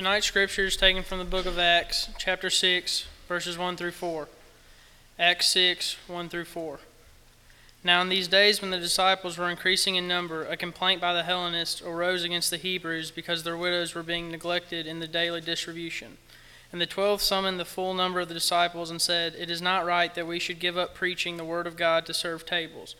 Tonight's scripture is taken from the book of Acts, chapter 6, verses 1 through 4. Acts 6, 1 through 4. Now, in these days when the disciples were increasing in number, a complaint by the Hellenists arose against the Hebrews because their widows were being neglected in the daily distribution. And the twelve summoned the full number of the disciples and said, It is not right that we should give up preaching the word of God to serve tables.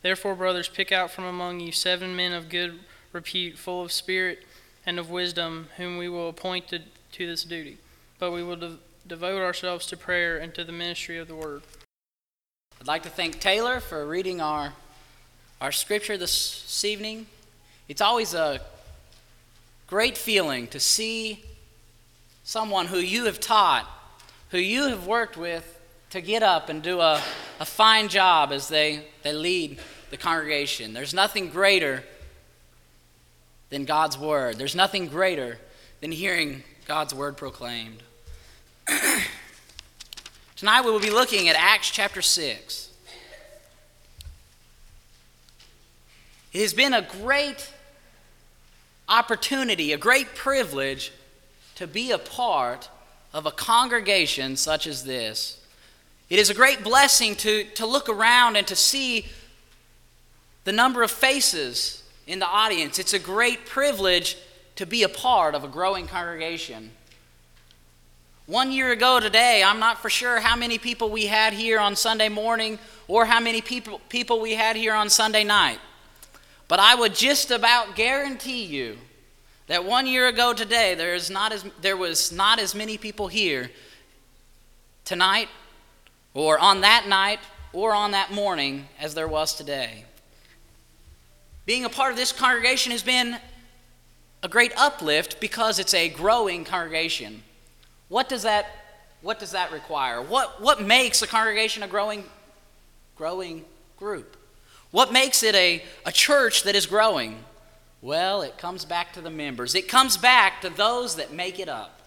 Therefore, brothers, pick out from among you seven men of good repute, full of spirit and of wisdom, whom we will appoint to, to this duty. But we will de- devote ourselves to prayer and to the ministry of the word. I'd like to thank Taylor for reading our, our scripture this, evening. It's always a great feeling to see someone who you have taught, who you have worked with, to get up and do a, a fine job as they, they lead the congregation. There's nothing greater than God's word, there's nothing greater than hearing God's word proclaimed. Tonight we will be looking at Acts chapter 6. It has been a great opportunity, a great privilege to be a part of a congregation such as this. It is a great blessing to, to look around and to see the number of faces in the audience. It's a great privilege to be a part of a growing congregation. One year ago today, I'm not for sure how many people we had here on Sunday morning or how many people, people we had here on Sunday night. But I would just about guarantee you that one year ago today, there, is not as, there was not as many people here tonight or on that night or on that morning as there was today. Being a part of this congregation has been a great uplift because it's a growing congregation. What does that, what does that require? What, what makes a congregation a growing, growing group? What makes it a, a church that is growing? Well, it comes back to the members. It comes back to those that make it up.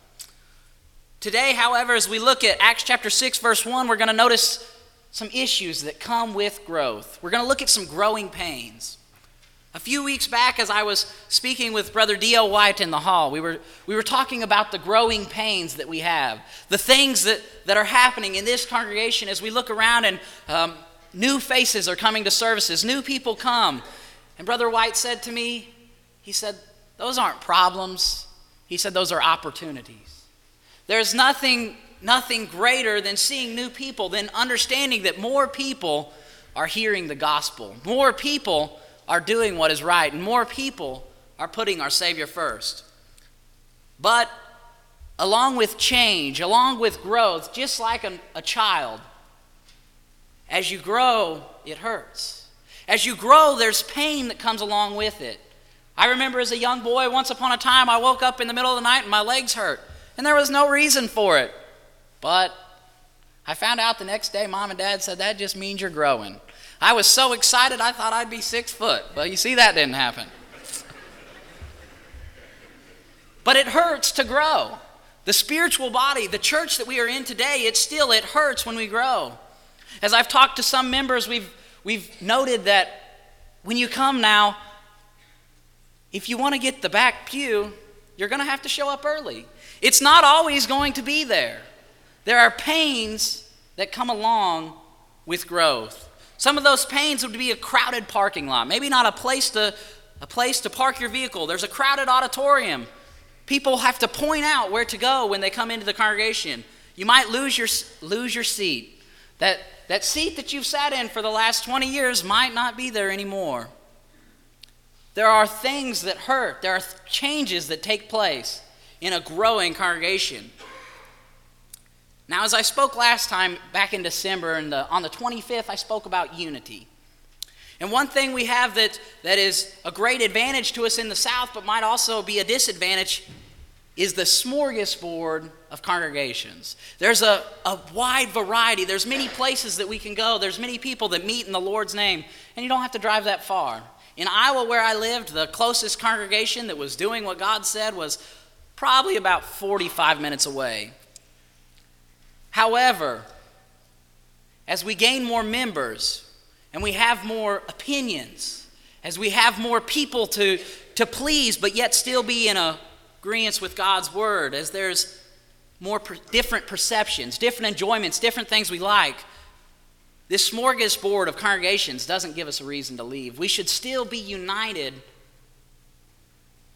Today, however, as we look at Acts chapter 6, verse 1, we're going to notice some issues that come with growth. We're going to look at some growing pains. A few weeks back, as I was speaking with Brother D.L. White in the hall, we were, we were talking about the growing pains that we have, the things that, that are happening in this congregation as we look around and um, new faces are coming to services, new people come. And Brother White said to me, he said, Those aren't problems. He said, Those are opportunities. There's nothing, nothing greater than seeing new people, than understanding that more people are hearing the gospel, more people are doing what is right, and more people are putting our Savior first. But along with change, along with growth, just like a, a child, as you grow, it hurts. As you grow, there's pain that comes along with it. I remember as a young boy, once upon a time, I woke up in the middle of the night and my legs hurt, and there was no reason for it. But I found out the next day, mom and dad said, That just means you're growing. I was so excited I thought I'd be six foot. But you see, that didn't happen. but it hurts to grow. The spiritual body, the church that we are in today, it still it hurts when we grow. As I've talked to some members, we've we've noted that when you come now, if you want to get the back pew, you're going to have to show up early. It's not always going to be there. There are pains that come along with growth. Some of those pains would be a crowded parking lot, maybe not a place to, a place to park your vehicle. There's a crowded auditorium. People have to point out where to go when they come into the congregation. You might lose your, lose your seat. That, that seat that you've sat in for the last 20 years might not be there anymore. There are things that hurt, there are changes that take place in a growing congregation. Now, as I spoke last time back in December, and on the 25th, I spoke about unity. And one thing we have that, that is a great advantage to us in the South, but might also be a disadvantage, is the smorgasbord of congregations. There's a, a wide variety. There's many places that we can go. There's many people that meet in the Lord's name, and you don't have to drive that far. In Iowa, where I lived, the closest congregation that was doing what God said was probably about 45 minutes away. However, as we gain more members and we have more opinions, as we have more people to, to please, but yet still be in agreement with God's word, as there's more per- different perceptions, different enjoyments, different things we like, this smorgasbord of congregations doesn't give us a reason to leave. We should still be united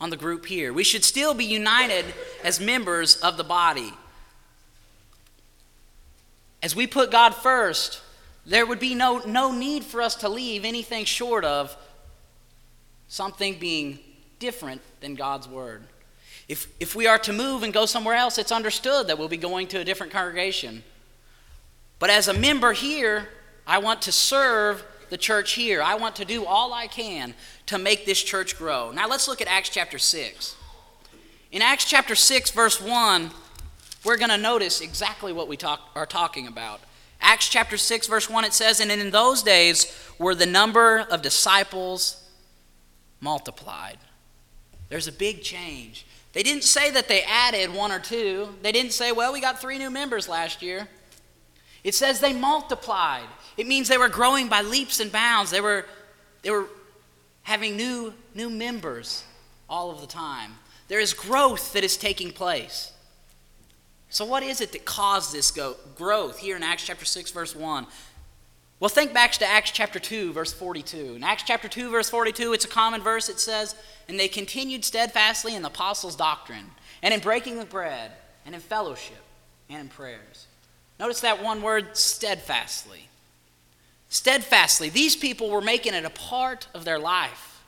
on the group here. We should still be united as members of the body. As we put God first, there would be no, no need for us to leave anything short of something being different than God's word. If, if we are to move and go somewhere else, it's understood that we'll be going to a different congregation. But as a member here, I want to serve the church here. I want to do all I can to make this church grow. Now let's look at Acts chapter 6. In Acts chapter 6, verse 1, we're going to notice exactly what we talk, are talking about. Acts chapter 6, verse 1, it says, And in those days were the number of disciples multiplied. There's a big change. They didn't say that they added one or two. They didn't say, well, we got three new members last year. It says they multiplied. It means they were growing by leaps and bounds. They were, they were having new, new members all of the time. There is growth that is taking place. So, what is it that caused this go- growth here in Acts chapter 6, verse 1? Well, think back to Acts chapter 2, verse 42. In Acts chapter 2, verse 42, it's a common verse. It says, And they continued steadfastly in the apostles' doctrine, and in breaking of bread, and in fellowship, and in prayers. Notice that one word, steadfastly steadfastly. These people were making it a part of their life.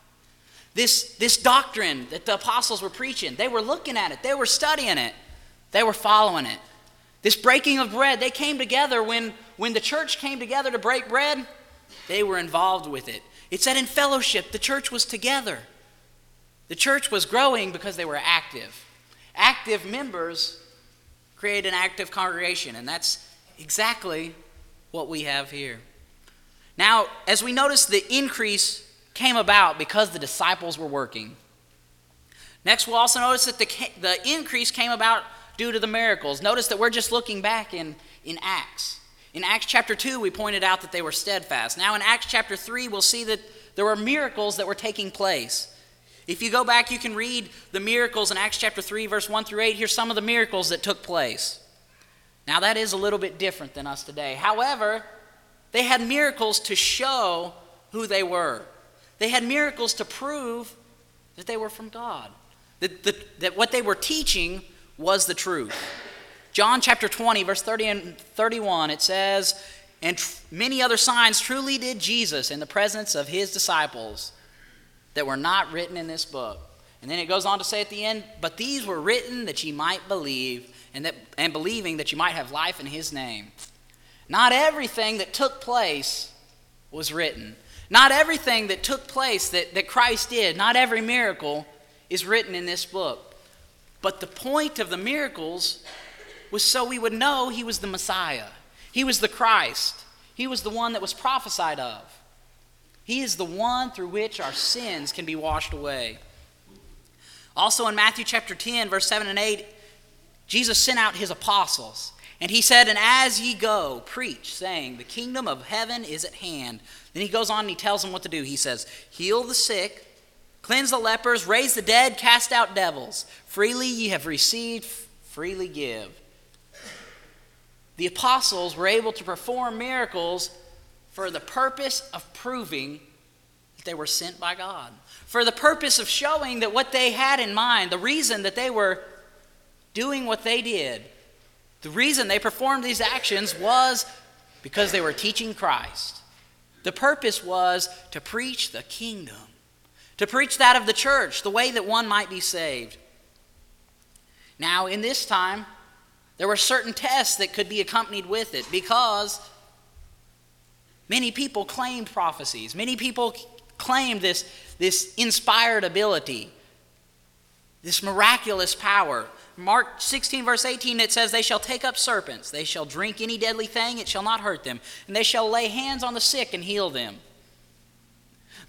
This, this doctrine that the apostles were preaching, they were looking at it, they were studying it, they were following it. This breaking of bread, they came together when, when the church came together to break bread, they were involved with it. It said in fellowship, the church was together. The church was growing because they were active. Active members create an active congregation, and that's exactly what we have here. Now, as we notice, the increase came about because the disciples were working. Next, we'll also notice that the, the increase came about due to the miracles. Notice that we're just looking back in, in Acts. In Acts chapter 2, we pointed out that they were steadfast. Now, in Acts chapter 3, we'll see that there were miracles that were taking place. If you go back, you can read the miracles in Acts chapter 3, verse 1 through 8. Here's some of the miracles that took place. Now, that is a little bit different than us today. However, they had miracles to show who they were. They had miracles to prove that they were from God, that, that, that what they were teaching was the truth. John chapter 20, verse 30 and 31, it says, And tr- many other signs truly did Jesus in the presence of his disciples that were not written in this book. And then it goes on to say at the end, But these were written that ye might believe, and, that, and believing that you might have life in his name. Not everything that took place was written. Not everything that took place that, that Christ did, not every miracle is written in this book. But the point of the miracles was so we would know he was the Messiah, he was the Christ, he was the one that was prophesied of. He is the one through which our sins can be washed away. Also in Matthew chapter 10, verse 7 and 8, Jesus sent out his apostles. And he said, And as ye go, preach, saying, The kingdom of heaven is at hand. Then he goes on and he tells them what to do. He says, Heal the sick, cleanse the lepers, raise the dead, cast out devils. Freely ye have received, freely give. The apostles were able to perform miracles for the purpose of proving that they were sent by God, for the purpose of showing that what they had in mind, the reason that they were doing what they did, the reason they performed these actions was because they were teaching Christ. The purpose was to preach the kingdom, to preach that of the church, the way that one might be saved. Now, in this time, there were certain tests that could be accompanied with it because many people claimed prophecies. Many people claimed this, this inspired ability, this miraculous power. Mark 16, verse 18, it says, They shall take up serpents, they shall drink any deadly thing, it shall not hurt them, and they shall lay hands on the sick and heal them.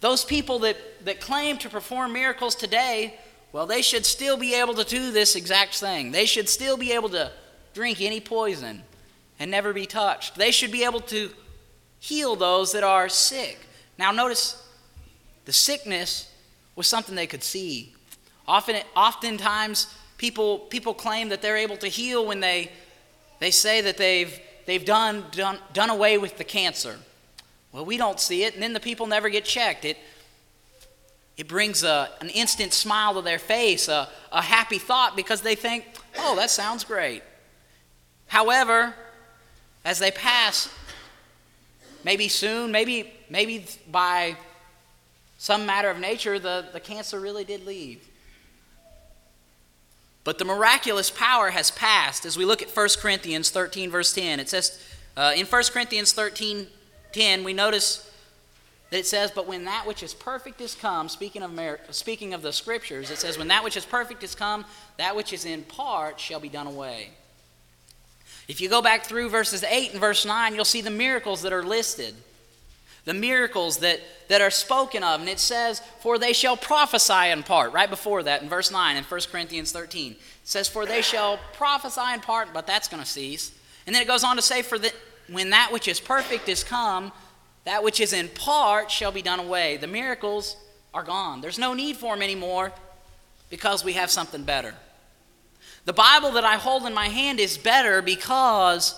Those people that, that claim to perform miracles today, well, they should still be able to do this exact thing. They should still be able to drink any poison and never be touched. They should be able to heal those that are sick. Now, notice the sickness was something they could see. Often, oftentimes, People, people claim that they're able to heal when they, they say that they've, they've done, done, done away with the cancer. Well, we don't see it, and then the people never get checked. It, it brings a, an instant smile to their face, a, a happy thought, because they think, oh, that sounds great. However, as they pass, maybe soon, maybe, maybe by some matter of nature, the, the cancer really did leave. But the miraculous power has passed. As we look at 1 Corinthians 13, verse 10, it says, uh, in 1 Corinthians 13, 10, we notice that it says, But when that which is perfect is come, speaking of, mer- speaking of the scriptures, it says, When that which is perfect is come, that which is in part shall be done away. If you go back through verses 8 and verse 9, you'll see the miracles that are listed. The miracles that, that are spoken of. And it says, For they shall prophesy in part. Right before that, in verse 9, in 1 Corinthians 13. It says, For they shall prophesy in part, but that's going to cease. And then it goes on to say, For the, when that which is perfect is come, that which is in part shall be done away. The miracles are gone. There's no need for them anymore because we have something better. The Bible that I hold in my hand is better because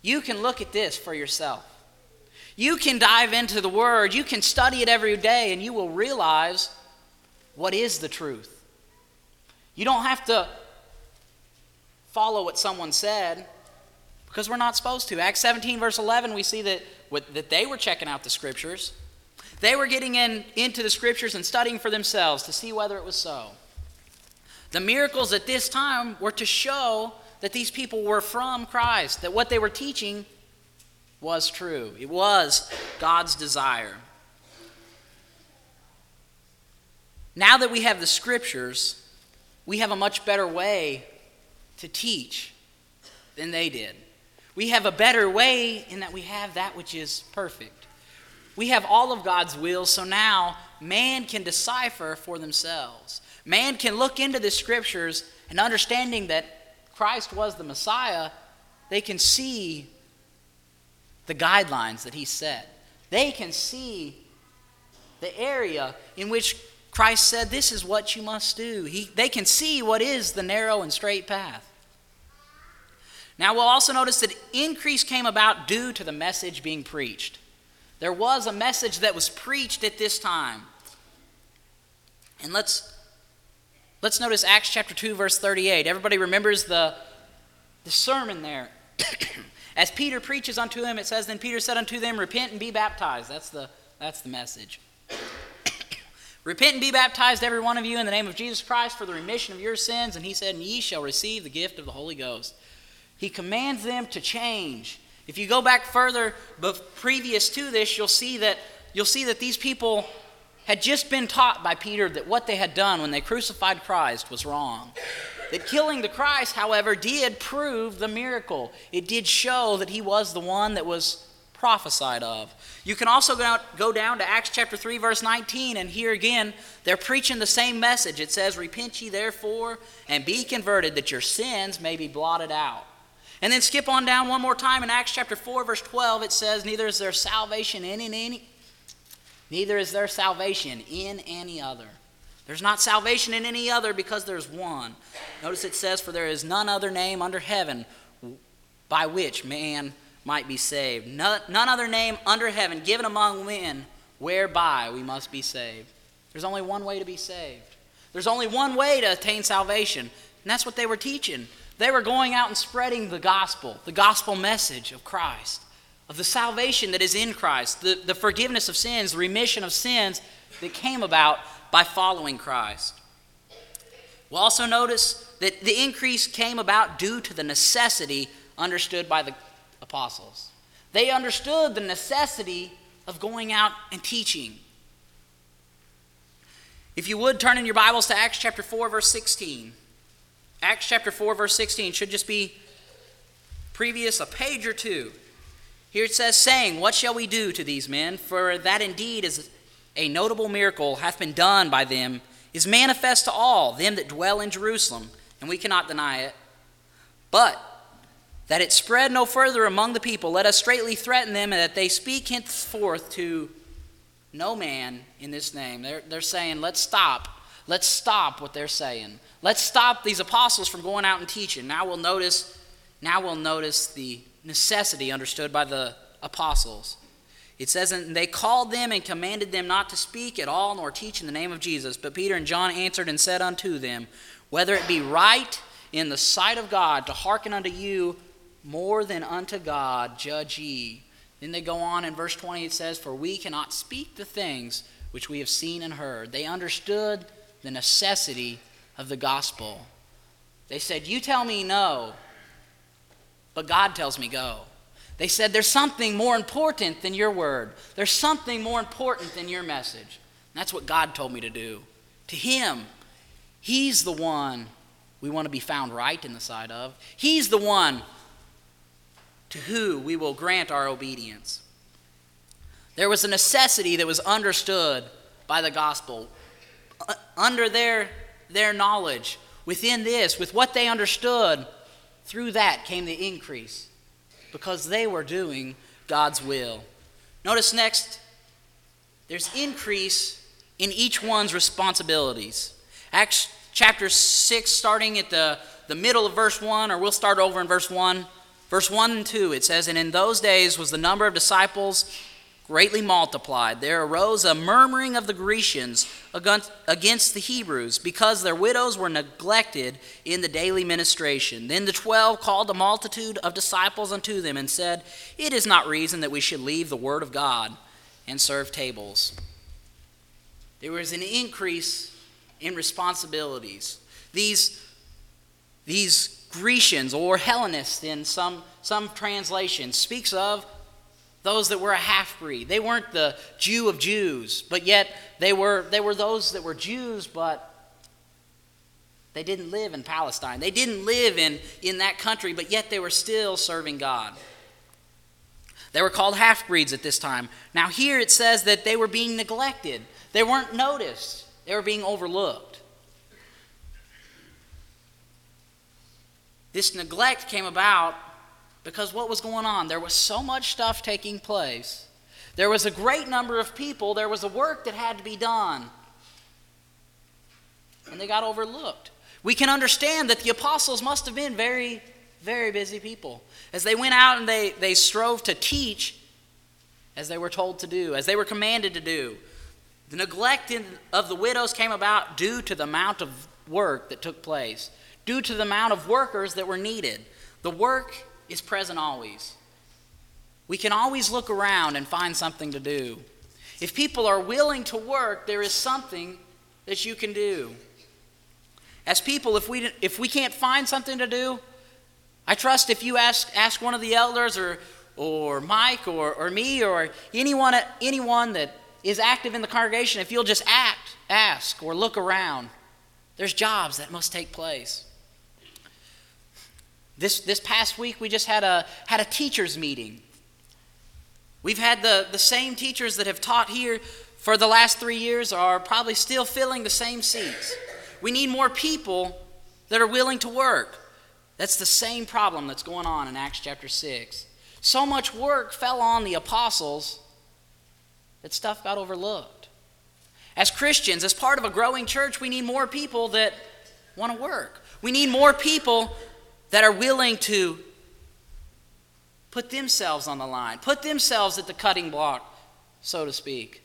you can look at this for yourself. You can dive into the Word, you can study it every day, and you will realize what is the truth. You don't have to follow what someone said because we're not supposed to. Acts 17, verse 11, we see that, that they were checking out the scriptures. They were getting in, into the scriptures and studying for themselves to see whether it was so. The miracles at this time were to show that these people were from Christ, that what they were teaching was true. It was God's desire. Now that we have the scriptures, we have a much better way to teach than they did. We have a better way in that we have that which is perfect. We have all of God's will, so now man can decipher for themselves. Man can look into the scriptures and understanding that Christ was the Messiah, they can see the guidelines that he set. They can see the area in which Christ said, This is what you must do. He, they can see what is the narrow and straight path. Now, we'll also notice that increase came about due to the message being preached. There was a message that was preached at this time. And let's, let's notice Acts chapter 2, verse 38. Everybody remembers the, the sermon there. As Peter preaches unto them, it says, Then Peter said unto them, Repent and be baptized. That's the, that's the message. Repent and be baptized, every one of you, in the name of Jesus Christ for the remission of your sins. And he said, And ye shall receive the gift of the Holy Ghost. He commands them to change. If you go back further, but previous to this, you'll see that you'll see that these people had just been taught by Peter that what they had done when they crucified Christ was wrong. That killing the Christ, however, did prove the miracle. It did show that he was the one that was prophesied of. You can also go down to Acts chapter 3, verse 19, and here again, they're preaching the same message. It says, Repent ye therefore, and be converted, that your sins may be blotted out. And then skip on down one more time in Acts chapter 4, verse 12, it says, Neither is there salvation in any, neither is there salvation in any other. There's not salvation in any other because there's one. Notice it says, For there is none other name under heaven by which man might be saved. None, none other name under heaven given among men whereby we must be saved. There's only one way to be saved. There's only one way to attain salvation. And that's what they were teaching. They were going out and spreading the gospel, the gospel message of Christ, of the salvation that is in Christ, the, the forgiveness of sins, the remission of sins that came about by following Christ. We'll also notice that the increase came about due to the necessity understood by the apostles. They understood the necessity of going out and teaching. If you would turn in your Bibles to Acts chapter 4, verse 16. Acts chapter 4, verse 16 should just be previous a page or two. Here it says, saying, What shall we do to these men? For that indeed is a notable miracle hath been done by them, is manifest to all them that dwell in Jerusalem, and we cannot deny it. But that it spread no further among the people, let us straightly threaten them, and that they speak henceforth to no man in this name. They're, they're saying, Let's stop Let's stop what they're saying. Let's stop these apostles from going out and teaching. Now we'll notice now we'll notice the necessity understood by the apostles. It says, And they called them and commanded them not to speak at all nor teach in the name of Jesus. But Peter and John answered and said unto them, Whether it be right in the sight of God to hearken unto you more than unto God, judge ye. Then they go on in verse 20, it says, For we cannot speak the things which we have seen and heard. They understood the necessity of the gospel. They said, You tell me no, but God tells me go. They said, There's something more important than your word, there's something more important than your message. And that's what God told me to do. To Him, He's the one we want to be found right in the sight of, He's the one to who we will grant our obedience. There was a necessity that was understood by the gospel. Uh, under their, their knowledge, within this, with what they understood, through that came the increase because they were doing God's will. Notice next, there's increase in each one's responsibilities. Acts chapter 6, starting at the, the middle of verse 1, or we'll start over in verse 1. Verse 1 and 2, it says, And in those days was the number of disciples greatly multiplied. There arose a murmuring of the Grecians against the Hebrews because their widows were neglected in the daily ministration. Then the twelve called a multitude of disciples unto them and said, It is not reason that we should leave the word of God and serve tables. There was an increase in responsibilities. These, these Grecians or Hellenists in some, some translations speaks of those that were a half breed. They weren't the Jew of Jews, but yet they were, they were those that were Jews, but they didn't live in Palestine. They didn't live in, in that country, but yet they were still serving God. They were called half breeds at this time. Now, here it says that they were being neglected, they weren't noticed, they were being overlooked. This neglect came about because what was going on? There was so much stuff taking place. There was a great number of people. There was a work that had to be done. And they got overlooked. We can understand that the apostles must have been very, very busy people. As they went out and they, they strove to teach as they were told to do, as they were commanded to do. The neglect of the widows came about due to the amount of work that took place due to the amount of workers that were needed. The work is present always. We can always look around and find something to do. If people are willing to work, there is something that you can do. As people, if we, if we can't find something to do, I trust if you ask, ask one of the elders or, or Mike or, or me or anyone, anyone that is active in the congregation, if you'll just act, ask, or look around, there's jobs that must take place. This, this past week, we just had a, had a teachers' meeting. We've had the, the same teachers that have taught here for the last three years are probably still filling the same seats. We need more people that are willing to work. That's the same problem that's going on in Acts chapter 6. So much work fell on the apostles that stuff got overlooked. As Christians, as part of a growing church, we need more people that want to work. We need more people that are willing to put themselves on the line, put themselves at the cutting block, so to speak.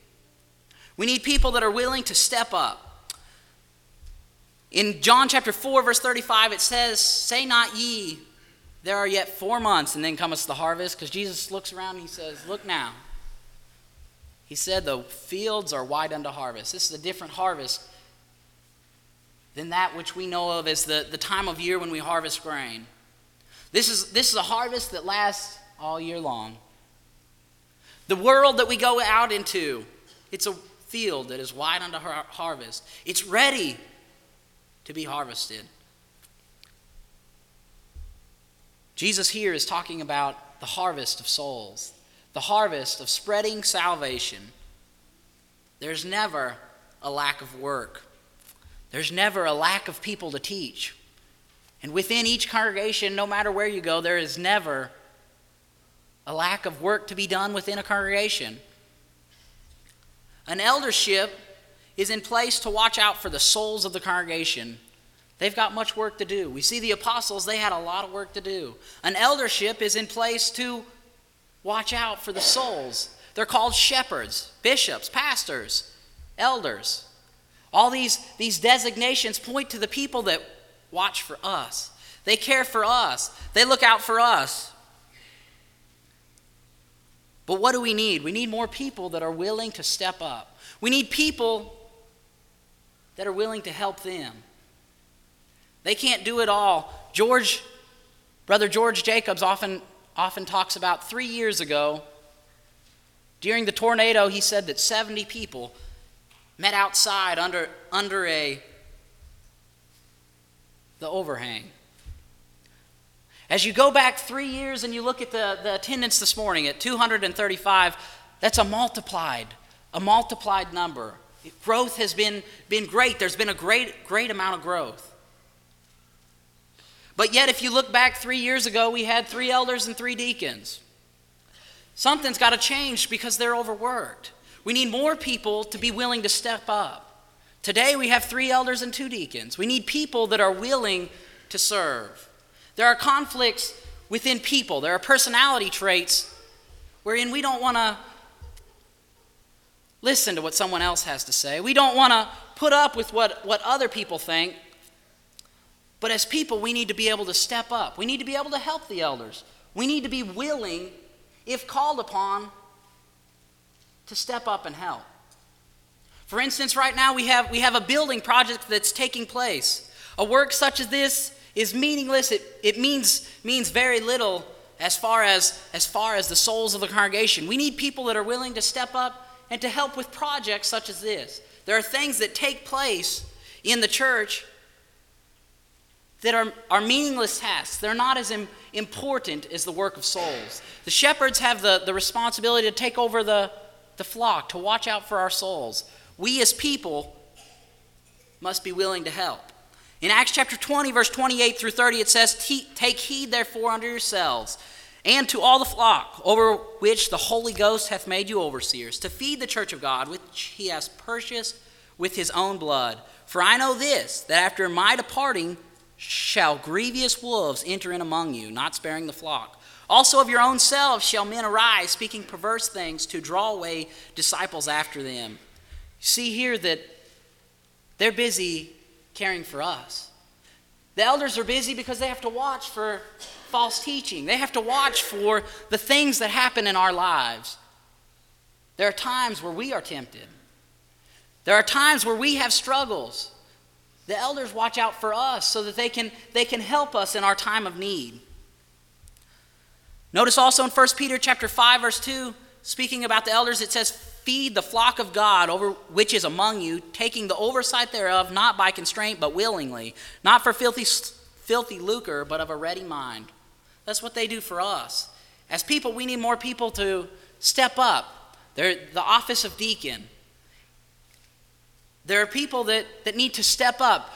We need people that are willing to step up. In John chapter 4, verse 35, it says, Say not ye, there are yet four months, and then cometh the harvest, because Jesus looks around and he says, Look now. He said, The fields are white unto harvest. This is a different harvest than that which we know of as the, the time of year when we harvest grain. This is, this is a harvest that lasts all year long. The world that we go out into, it's a field that is wide unto har- harvest. It's ready to be harvested. Jesus here is talking about the harvest of souls, the harvest of spreading salvation. There's never a lack of work. There's never a lack of people to teach. And within each congregation, no matter where you go, there is never a lack of work to be done within a congregation. An eldership is in place to watch out for the souls of the congregation, they've got much work to do. We see the apostles, they had a lot of work to do. An eldership is in place to watch out for the souls. They're called shepherds, bishops, pastors, elders. All these, these designations point to the people that watch for us. They care for us, they look out for us. But what do we need? We need more people that are willing to step up. We need people that are willing to help them. They can't do it all. George, Brother George Jacobs often, often talks about three years ago, during the tornado, he said that 70 people met outside under, under a, the overhang. As you go back three years and you look at the, the attendance this morning at 235, that's a multiplied, a multiplied number. Growth has been, been great. There's been a great, great amount of growth. But yet, if you look back three years ago, we had three elders and three deacons. Something's got to change because they're overworked. We need more people to be willing to step up. Today, we have three elders and two deacons. We need people that are willing to serve. There are conflicts within people, there are personality traits wherein we don't want to listen to what someone else has to say. We don't want to put up with what, what other people think. But as people, we need to be able to step up. We need to be able to help the elders. We need to be willing, if called upon, to step up and help. For instance, right now we have, we have a building project that's taking place. A work such as this is meaningless. It, it means, means very little as far as, as far as the souls of the congregation. We need people that are willing to step up and to help with projects such as this. There are things that take place in the church that are, are meaningless tasks. They're not as Im- important as the work of souls. The shepherds have the, the responsibility to take over the, the flock, to watch out for our souls. We as people must be willing to help. In Acts chapter 20, verse 28 through 30, it says, Take heed therefore unto yourselves and to all the flock over which the Holy Ghost hath made you overseers, to feed the church of God, which he has purchased with his own blood. For I know this, that after my departing shall grievous wolves enter in among you, not sparing the flock. Also of your own selves shall men arise, speaking perverse things, to draw away disciples after them. See here that they're busy caring for us. The elders are busy because they have to watch for false teaching, they have to watch for the things that happen in our lives. There are times where we are tempted, there are times where we have struggles. The elders watch out for us so that they can, they can help us in our time of need. Notice also in 1 Peter chapter 5 verse 2 speaking about the elders it says feed the flock of God over which is among you taking the oversight thereof not by constraint but willingly not for filthy filthy lucre but of a ready mind. That's what they do for us. As people we need more people to step up. They're the office of deacon. There are people that, that need to step up.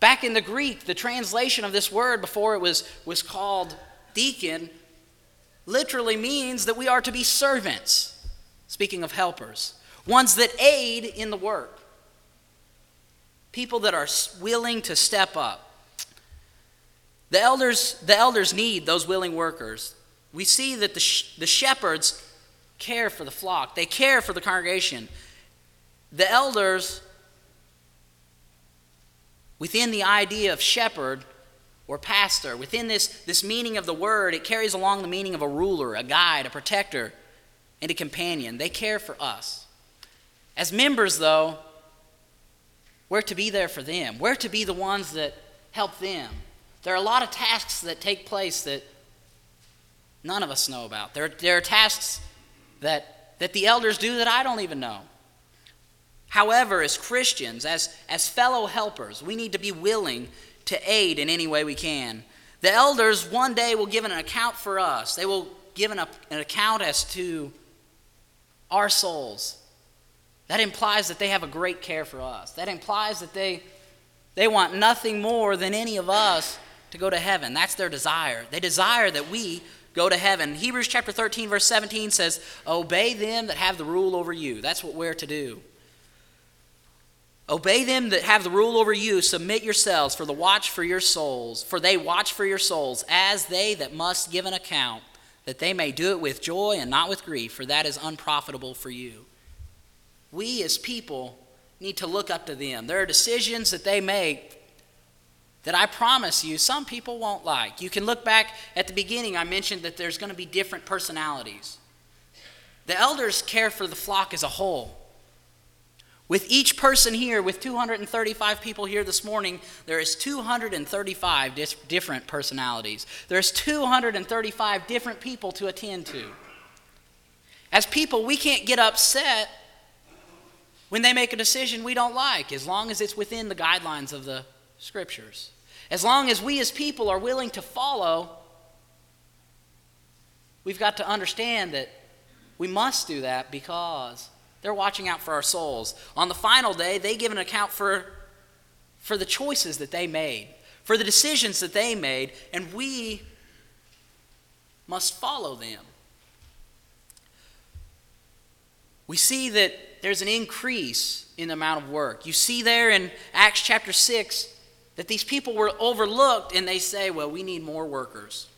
Back in the Greek, the translation of this word before it was, was called deacon literally means that we are to be servants, speaking of helpers, ones that aid in the work, people that are willing to step up. The elders, the elders need those willing workers. We see that the, sh- the shepherds care for the flock, they care for the congregation. The elders, within the idea of shepherd, or pastor. Within this, this meaning of the word, it carries along the meaning of a ruler, a guide, a protector, and a companion. They care for us. As members, though, we're to be there for them. We're to be the ones that help them. There are a lot of tasks that take place that none of us know about. There, there are tasks that, that the elders do that I don't even know. However, as Christians, as, as fellow helpers, we need to be willing to aid in any way we can. The elders one day will give an account for us. They will give an, an account as to our souls. That implies that they have a great care for us. That implies that they, they want nothing more than any of us to go to heaven. That's their desire. They desire that we go to heaven. Hebrews chapter 13, verse 17 says, Obey them that have the rule over you. That's what we're to do. Obey them that have the rule over you. Submit yourselves for the watch for your souls, for they watch for your souls, as they that must give an account, that they may do it with joy and not with grief, for that is unprofitable for you. We as people need to look up to them. There are decisions that they make that I promise you some people won't like. You can look back at the beginning, I mentioned that there's going to be different personalities. The elders care for the flock as a whole. With each person here, with 235 people here this morning, there is 235 dis- different personalities. There's 235 different people to attend to. As people, we can't get upset when they make a decision we don't like, as long as it's within the guidelines of the scriptures. As long as we as people are willing to follow, we've got to understand that we must do that because they're watching out for our souls. On the final day, they give an account for, for the choices that they made, for the decisions that they made, and we must follow them. We see that there's an increase in the amount of work. You see there in Acts chapter 6 that these people were overlooked and they say, well, we need more workers.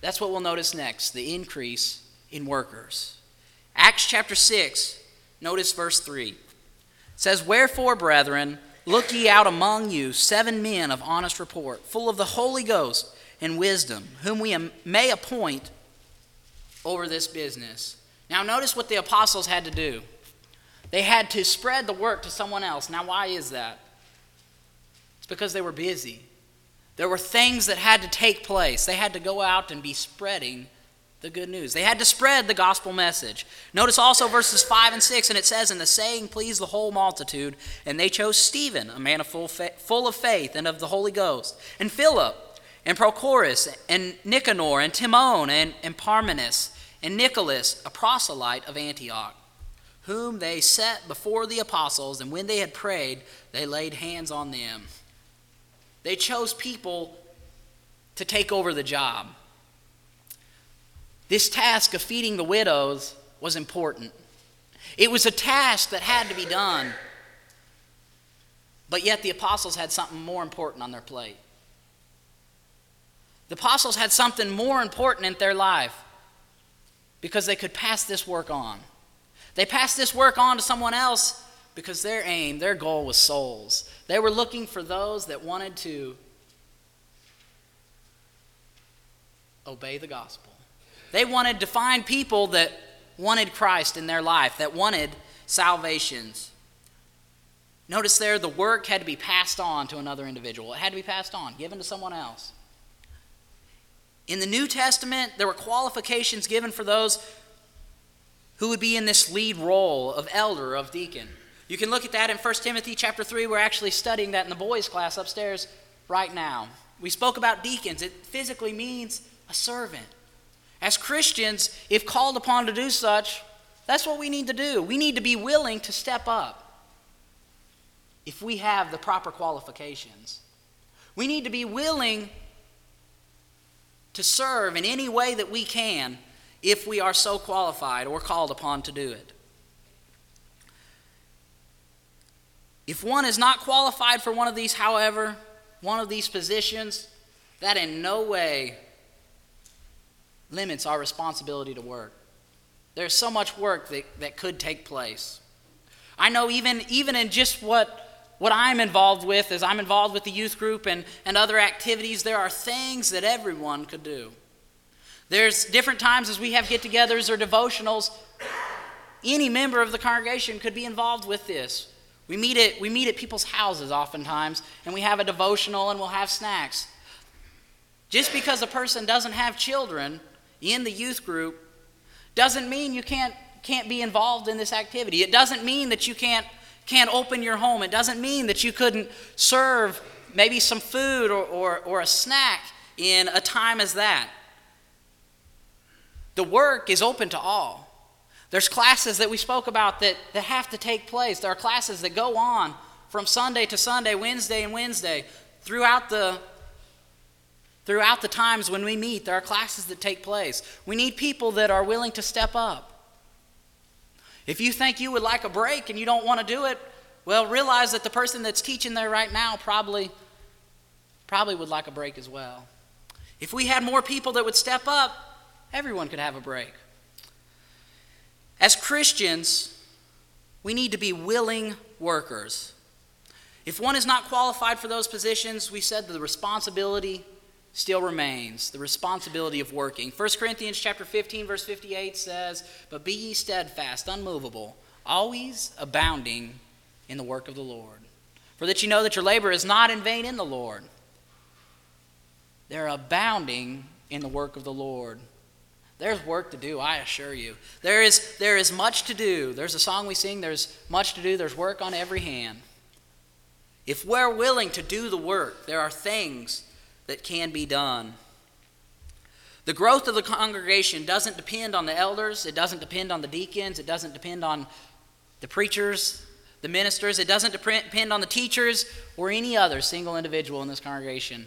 That's what we'll notice next the increase in workers. Acts chapter 6, notice verse 3. It says, Wherefore, brethren, look ye out among you seven men of honest report, full of the Holy Ghost and wisdom, whom we may appoint over this business. Now, notice what the apostles had to do. They had to spread the work to someone else. Now, why is that? It's because they were busy. There were things that had to take place. They had to go out and be spreading the good news. They had to spread the gospel message. Notice also verses 5 and 6, and it says, And the saying pleased the whole multitude, and they chose Stephen, a man of full, fa- full of faith and of the Holy Ghost, and Philip, and Prochorus, and Nicanor, and Timon, and, and Parmenas, and Nicholas, a proselyte of Antioch, whom they set before the apostles, and when they had prayed, they laid hands on them. They chose people to take over the job. This task of feeding the widows was important. It was a task that had to be done. But yet the apostles had something more important on their plate. The apostles had something more important in their life because they could pass this work on. They passed this work on to someone else because their aim, their goal was souls. They were looking for those that wanted to obey the gospel. They wanted to find people that wanted Christ in their life, that wanted salvations. Notice there the work had to be passed on to another individual. It had to be passed on, given to someone else. In the New Testament, there were qualifications given for those who would be in this lead role of elder, of deacon. You can look at that in 1 Timothy chapter 3. We're actually studying that in the boys' class upstairs right now. We spoke about deacons. It physically means a servant. As Christians, if called upon to do such, that's what we need to do. We need to be willing to step up if we have the proper qualifications. We need to be willing to serve in any way that we can if we are so qualified or called upon to do it. If one is not qualified for one of these, however, one of these positions, that in no way limits our responsibility to work. There's so much work that, that could take place. I know even, even in just what, what I'm involved with, as I'm involved with the youth group and, and other activities, there are things that everyone could do. There's different times as we have get togethers or devotionals, any member of the congregation could be involved with this. We meet, at, we meet at people's houses oftentimes, and we have a devotional and we'll have snacks. Just because a person doesn't have children in the youth group doesn't mean you can't, can't be involved in this activity. It doesn't mean that you can't, can't open your home. It doesn't mean that you couldn't serve maybe some food or, or, or a snack in a time as that. The work is open to all. There's classes that we spoke about that, that have to take place. There are classes that go on from Sunday to Sunday, Wednesday and Wednesday, throughout the, Throughout the times when we meet, there are classes that take place. We need people that are willing to step up. If you think you would like a break and you don't want to do it, well, realize that the person that's teaching there right now probably probably would like a break as well. If we had more people that would step up, everyone could have a break. As Christians, we need to be willing workers. If one is not qualified for those positions, we said the responsibility still remains the responsibility of working. 1 corinthians chapter 15 verse 58 says but be ye steadfast unmovable always abounding in the work of the lord. For that you know that your labor is not in vain in the lord. They're abounding in the work of the lord. There's work to do i assure you. There is there is much to do. There's a song we sing there's much to do there's work on every hand. If we're willing to do the work there are things that can be done. The growth of the congregation doesn't depend on the elders, it doesn't depend on the deacons, it doesn't depend on the preachers, the ministers, it doesn't depend on the teachers or any other single individual in this congregation.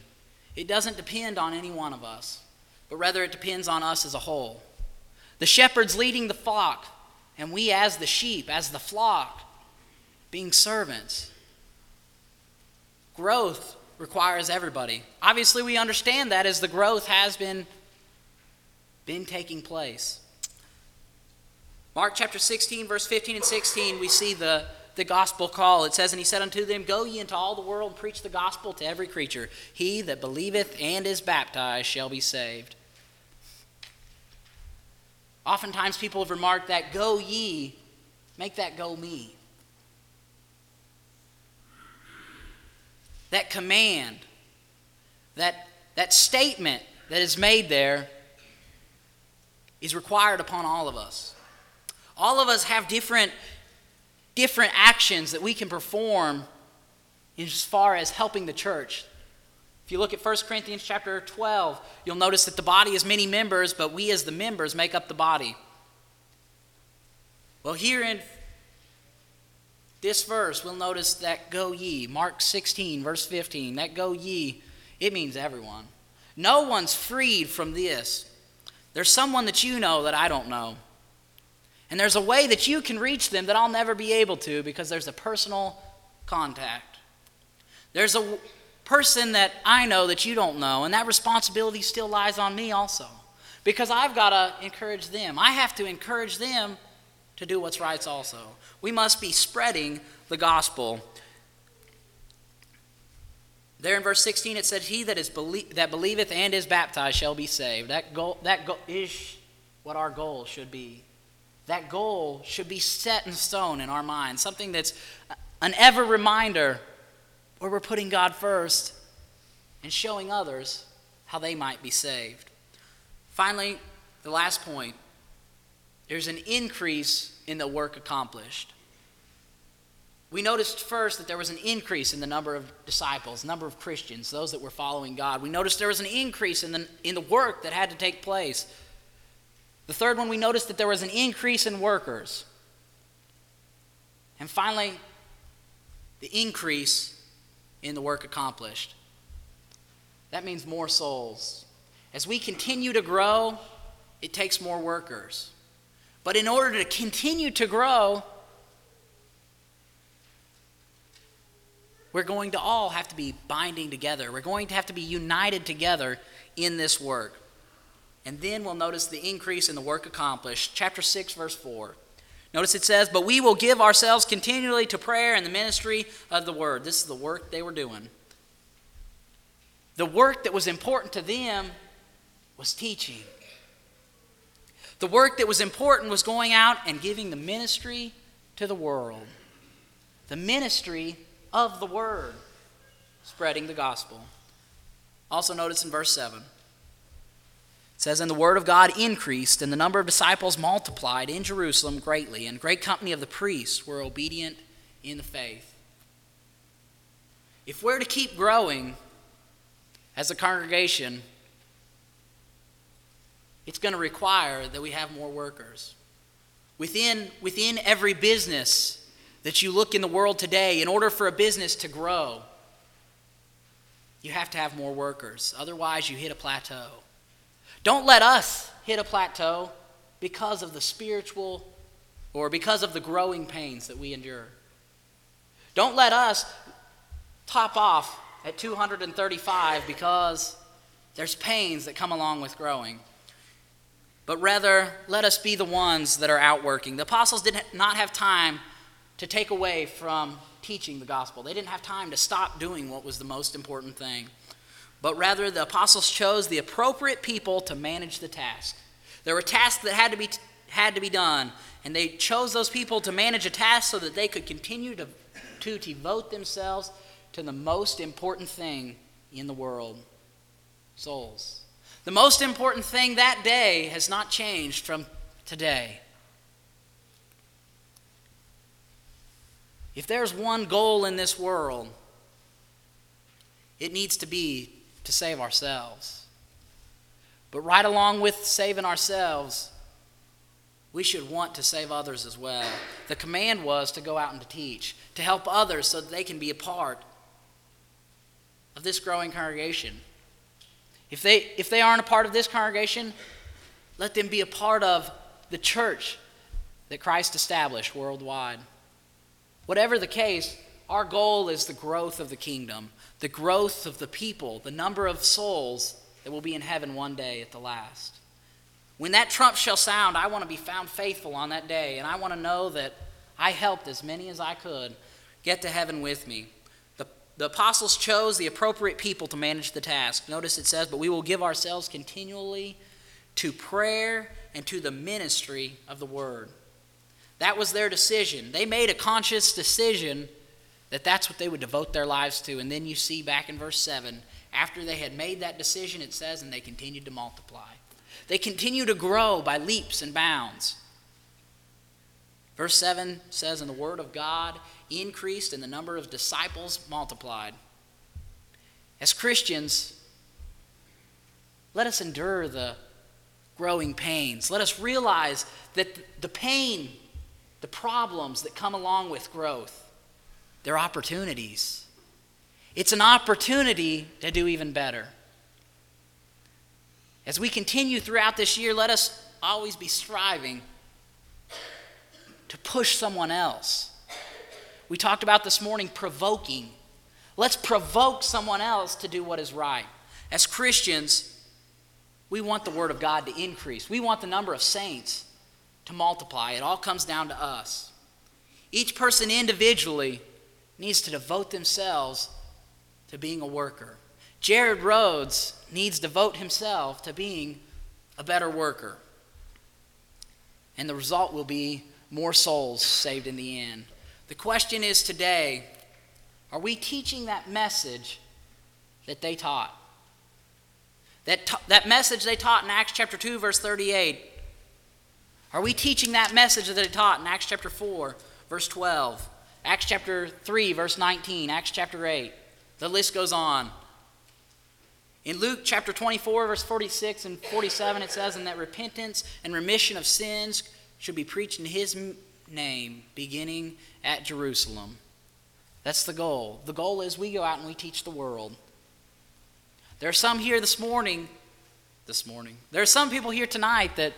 It doesn't depend on any one of us, but rather it depends on us as a whole. The shepherds leading the flock, and we as the sheep, as the flock, being servants. Growth requires everybody. Obviously, we understand that as the growth has been, been taking place. Mark chapter 16, verse 15 and 16, we see the, the gospel call. It says, And he said unto them, Go ye into all the world and preach the gospel to every creature. He that believeth and is baptized shall be saved. Oftentimes people have remarked that go ye, make that go me. That command, that, that statement that is made there is required upon all of us. All of us have different, different actions that we can perform as far as helping the church. If you look at 1 Corinthians chapter 12, you'll notice that the body has many members, but we as the members make up the body. Well, here in this verse, we'll notice that go ye, Mark 16, verse 15, that go ye, it means everyone. No one's freed from this. There's someone that you know that I don't know. And there's a way that you can reach them that I'll never be able to because there's a personal contact. There's a person that I know that you don't know, and that responsibility still lies on me also. Because I've got to encourage them. I have to encourage them to do what's right also. We must be spreading the gospel. There in verse 16 it said, He that, is belie- that believeth and is baptized shall be saved. That, goal, that goal is what our goal should be. That goal should be set in stone in our minds, something that's an ever reminder where we're putting God first and showing others how they might be saved. Finally, the last point there's an increase in the work accomplished. We noticed first that there was an increase in the number of disciples, number of Christians, those that were following God. We noticed there was an increase in the, in the work that had to take place. The third one, we noticed that there was an increase in workers. And finally, the increase in the work accomplished. That means more souls. As we continue to grow, it takes more workers. But in order to continue to grow, we're going to all have to be binding together. We're going to have to be united together in this work. And then we'll notice the increase in the work accomplished. Chapter 6, verse 4. Notice it says, But we will give ourselves continually to prayer and the ministry of the word. This is the work they were doing. The work that was important to them was teaching. The work that was important was going out and giving the ministry to the world. The ministry of the word, spreading the gospel. Also, notice in verse 7. It says, And the word of God increased, and the number of disciples multiplied in Jerusalem greatly, and great company of the priests were obedient in the faith. If we're to keep growing as a congregation, it's going to require that we have more workers. Within, within every business that you look in the world today, in order for a business to grow, you have to have more workers. Otherwise, you hit a plateau. Don't let us hit a plateau because of the spiritual or because of the growing pains that we endure. Don't let us top off at 235 because there's pains that come along with growing. But rather, let us be the ones that are outworking. The apostles did not have time to take away from teaching the gospel, they didn't have time to stop doing what was the most important thing. But rather, the apostles chose the appropriate people to manage the task. There were tasks that had to be, had to be done, and they chose those people to manage a task so that they could continue to, to devote themselves to the most important thing in the world souls. The most important thing that day has not changed from today. If there's one goal in this world, it needs to be to save ourselves. But right along with saving ourselves, we should want to save others as well. The command was to go out and to teach, to help others so that they can be a part of this growing congregation. If they, if they aren't a part of this congregation, let them be a part of the church that Christ established worldwide. Whatever the case, our goal is the growth of the kingdom, the growth of the people, the number of souls that will be in heaven one day at the last. When that trump shall sound, I want to be found faithful on that day, and I want to know that I helped as many as I could get to heaven with me. The, apostles chose the appropriate people to manage the task. Notice it says, But we will give ourselves continually to prayer and to the ministry of the word. That was their decision. They made a conscious decision that that's what they would devote their lives to. And then you see back in verse 7, after they had made that decision, it says, and they continued to multiply. They continue to grow by leaps and bounds. Verse 7 says, And the word of God increased, and the number of disciples multiplied. As Christians, let us endure the growing pains. Let us realize that the pain, the problems that come along with growth, they're opportunities. It's an opportunity to do even better. As we continue throughout this year, let us always be striving to push someone else. We talked about this morning provoking. Let's provoke someone else to do what is right. As Christians, we want the Word of God to increase, we want the number of saints to multiply. It all comes down to us. Each person individually needs to devote themselves to being a worker. Jared Rhodes needs to devote himself to being a better worker. And the result will be more souls saved in the end. The question is today are we teaching that message that they taught? That, t- that message they taught in Acts chapter 2, verse 38. Are we teaching that message that they taught in Acts chapter 4, verse 12? Acts chapter 3, verse 19, Acts chapter 8. The list goes on. In Luke chapter 24, verse 46 and 47, it says, And that repentance and remission of sins should be preached in his name, beginning at Jerusalem. That's the goal. The goal is we go out and we teach the world. There are some here this morning, this morning. There are some people here tonight that,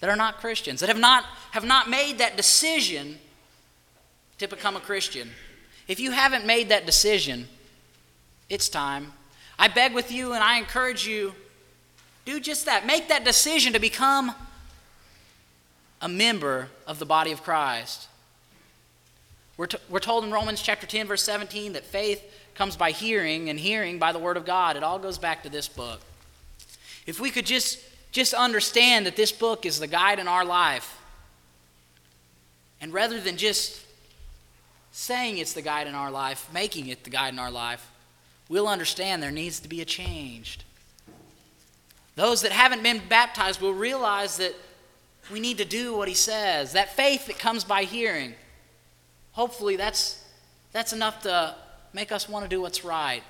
that are not Christians, that have not, have not made that decision to become a Christian. If you haven't made that decision, it's time. I beg with you and I encourage you do just that. Make that decision to become a member of the body of Christ. We're, we're told in Romans chapter 10, verse 17, that faith comes by hearing, and hearing by the Word of God. It all goes back to this book. If we could just, just understand that this book is the guide in our life, and rather than just saying it's the guide in our life, making it the guide in our life, we'll understand there needs to be a change. Those that haven't been baptized will realize that we need to do what he says. That faith that comes by hearing. Hopefully that's that's enough to make us want to do what's right.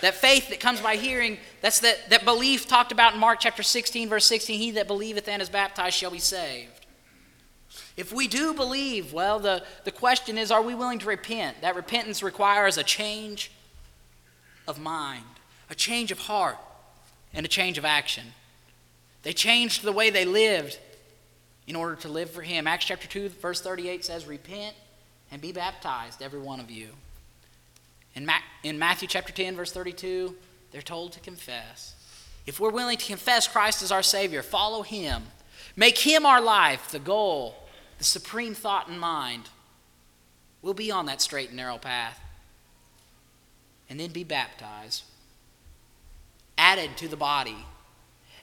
That faith that comes by hearing, that's that, that belief talked about in Mark chapter 16, verse 16, he that believeth and is baptized shall be saved. If we do believe, well, the, the question is are we willing to repent? That repentance requires a change of mind, a change of heart, and a change of action. They changed the way they lived in order to live for Him. Acts chapter 2, verse 38 says, Repent and be baptized, every one of you. In, Ma- in Matthew chapter 10, verse 32, they're told to confess. If we're willing to confess Christ as our Savior, follow Him, make Him our life, the goal, the supreme thought in mind, we'll be on that straight and narrow path. And then be baptized, added to the body.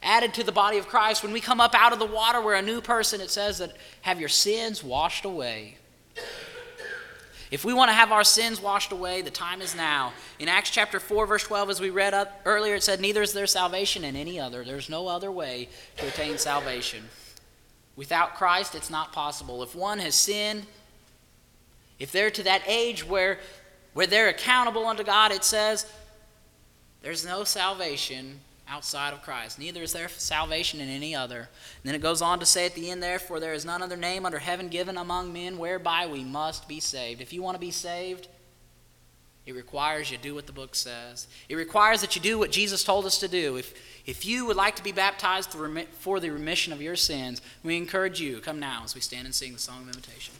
Added to the body of Christ. When we come up out of the water, we're a new person. It says that have your sins washed away. If we want to have our sins washed away, the time is now. In Acts chapter 4, verse 12, as we read up earlier, it said, Neither is there salvation in any other. There's no other way to attain salvation. Without Christ, it's not possible. If one has sinned, if they're to that age where, where they're accountable unto God, it says, there's no salvation outside of Christ. Neither is there salvation in any other. And then it goes on to say at the end there, For there is none other name under heaven given among men whereby we must be saved. If you want to be saved, it requires you do what the book says. It requires that you do what Jesus told us to do. If, if you would like to be baptized for the remission of your sins, we encourage you, come now as we stand and sing the song of invitation.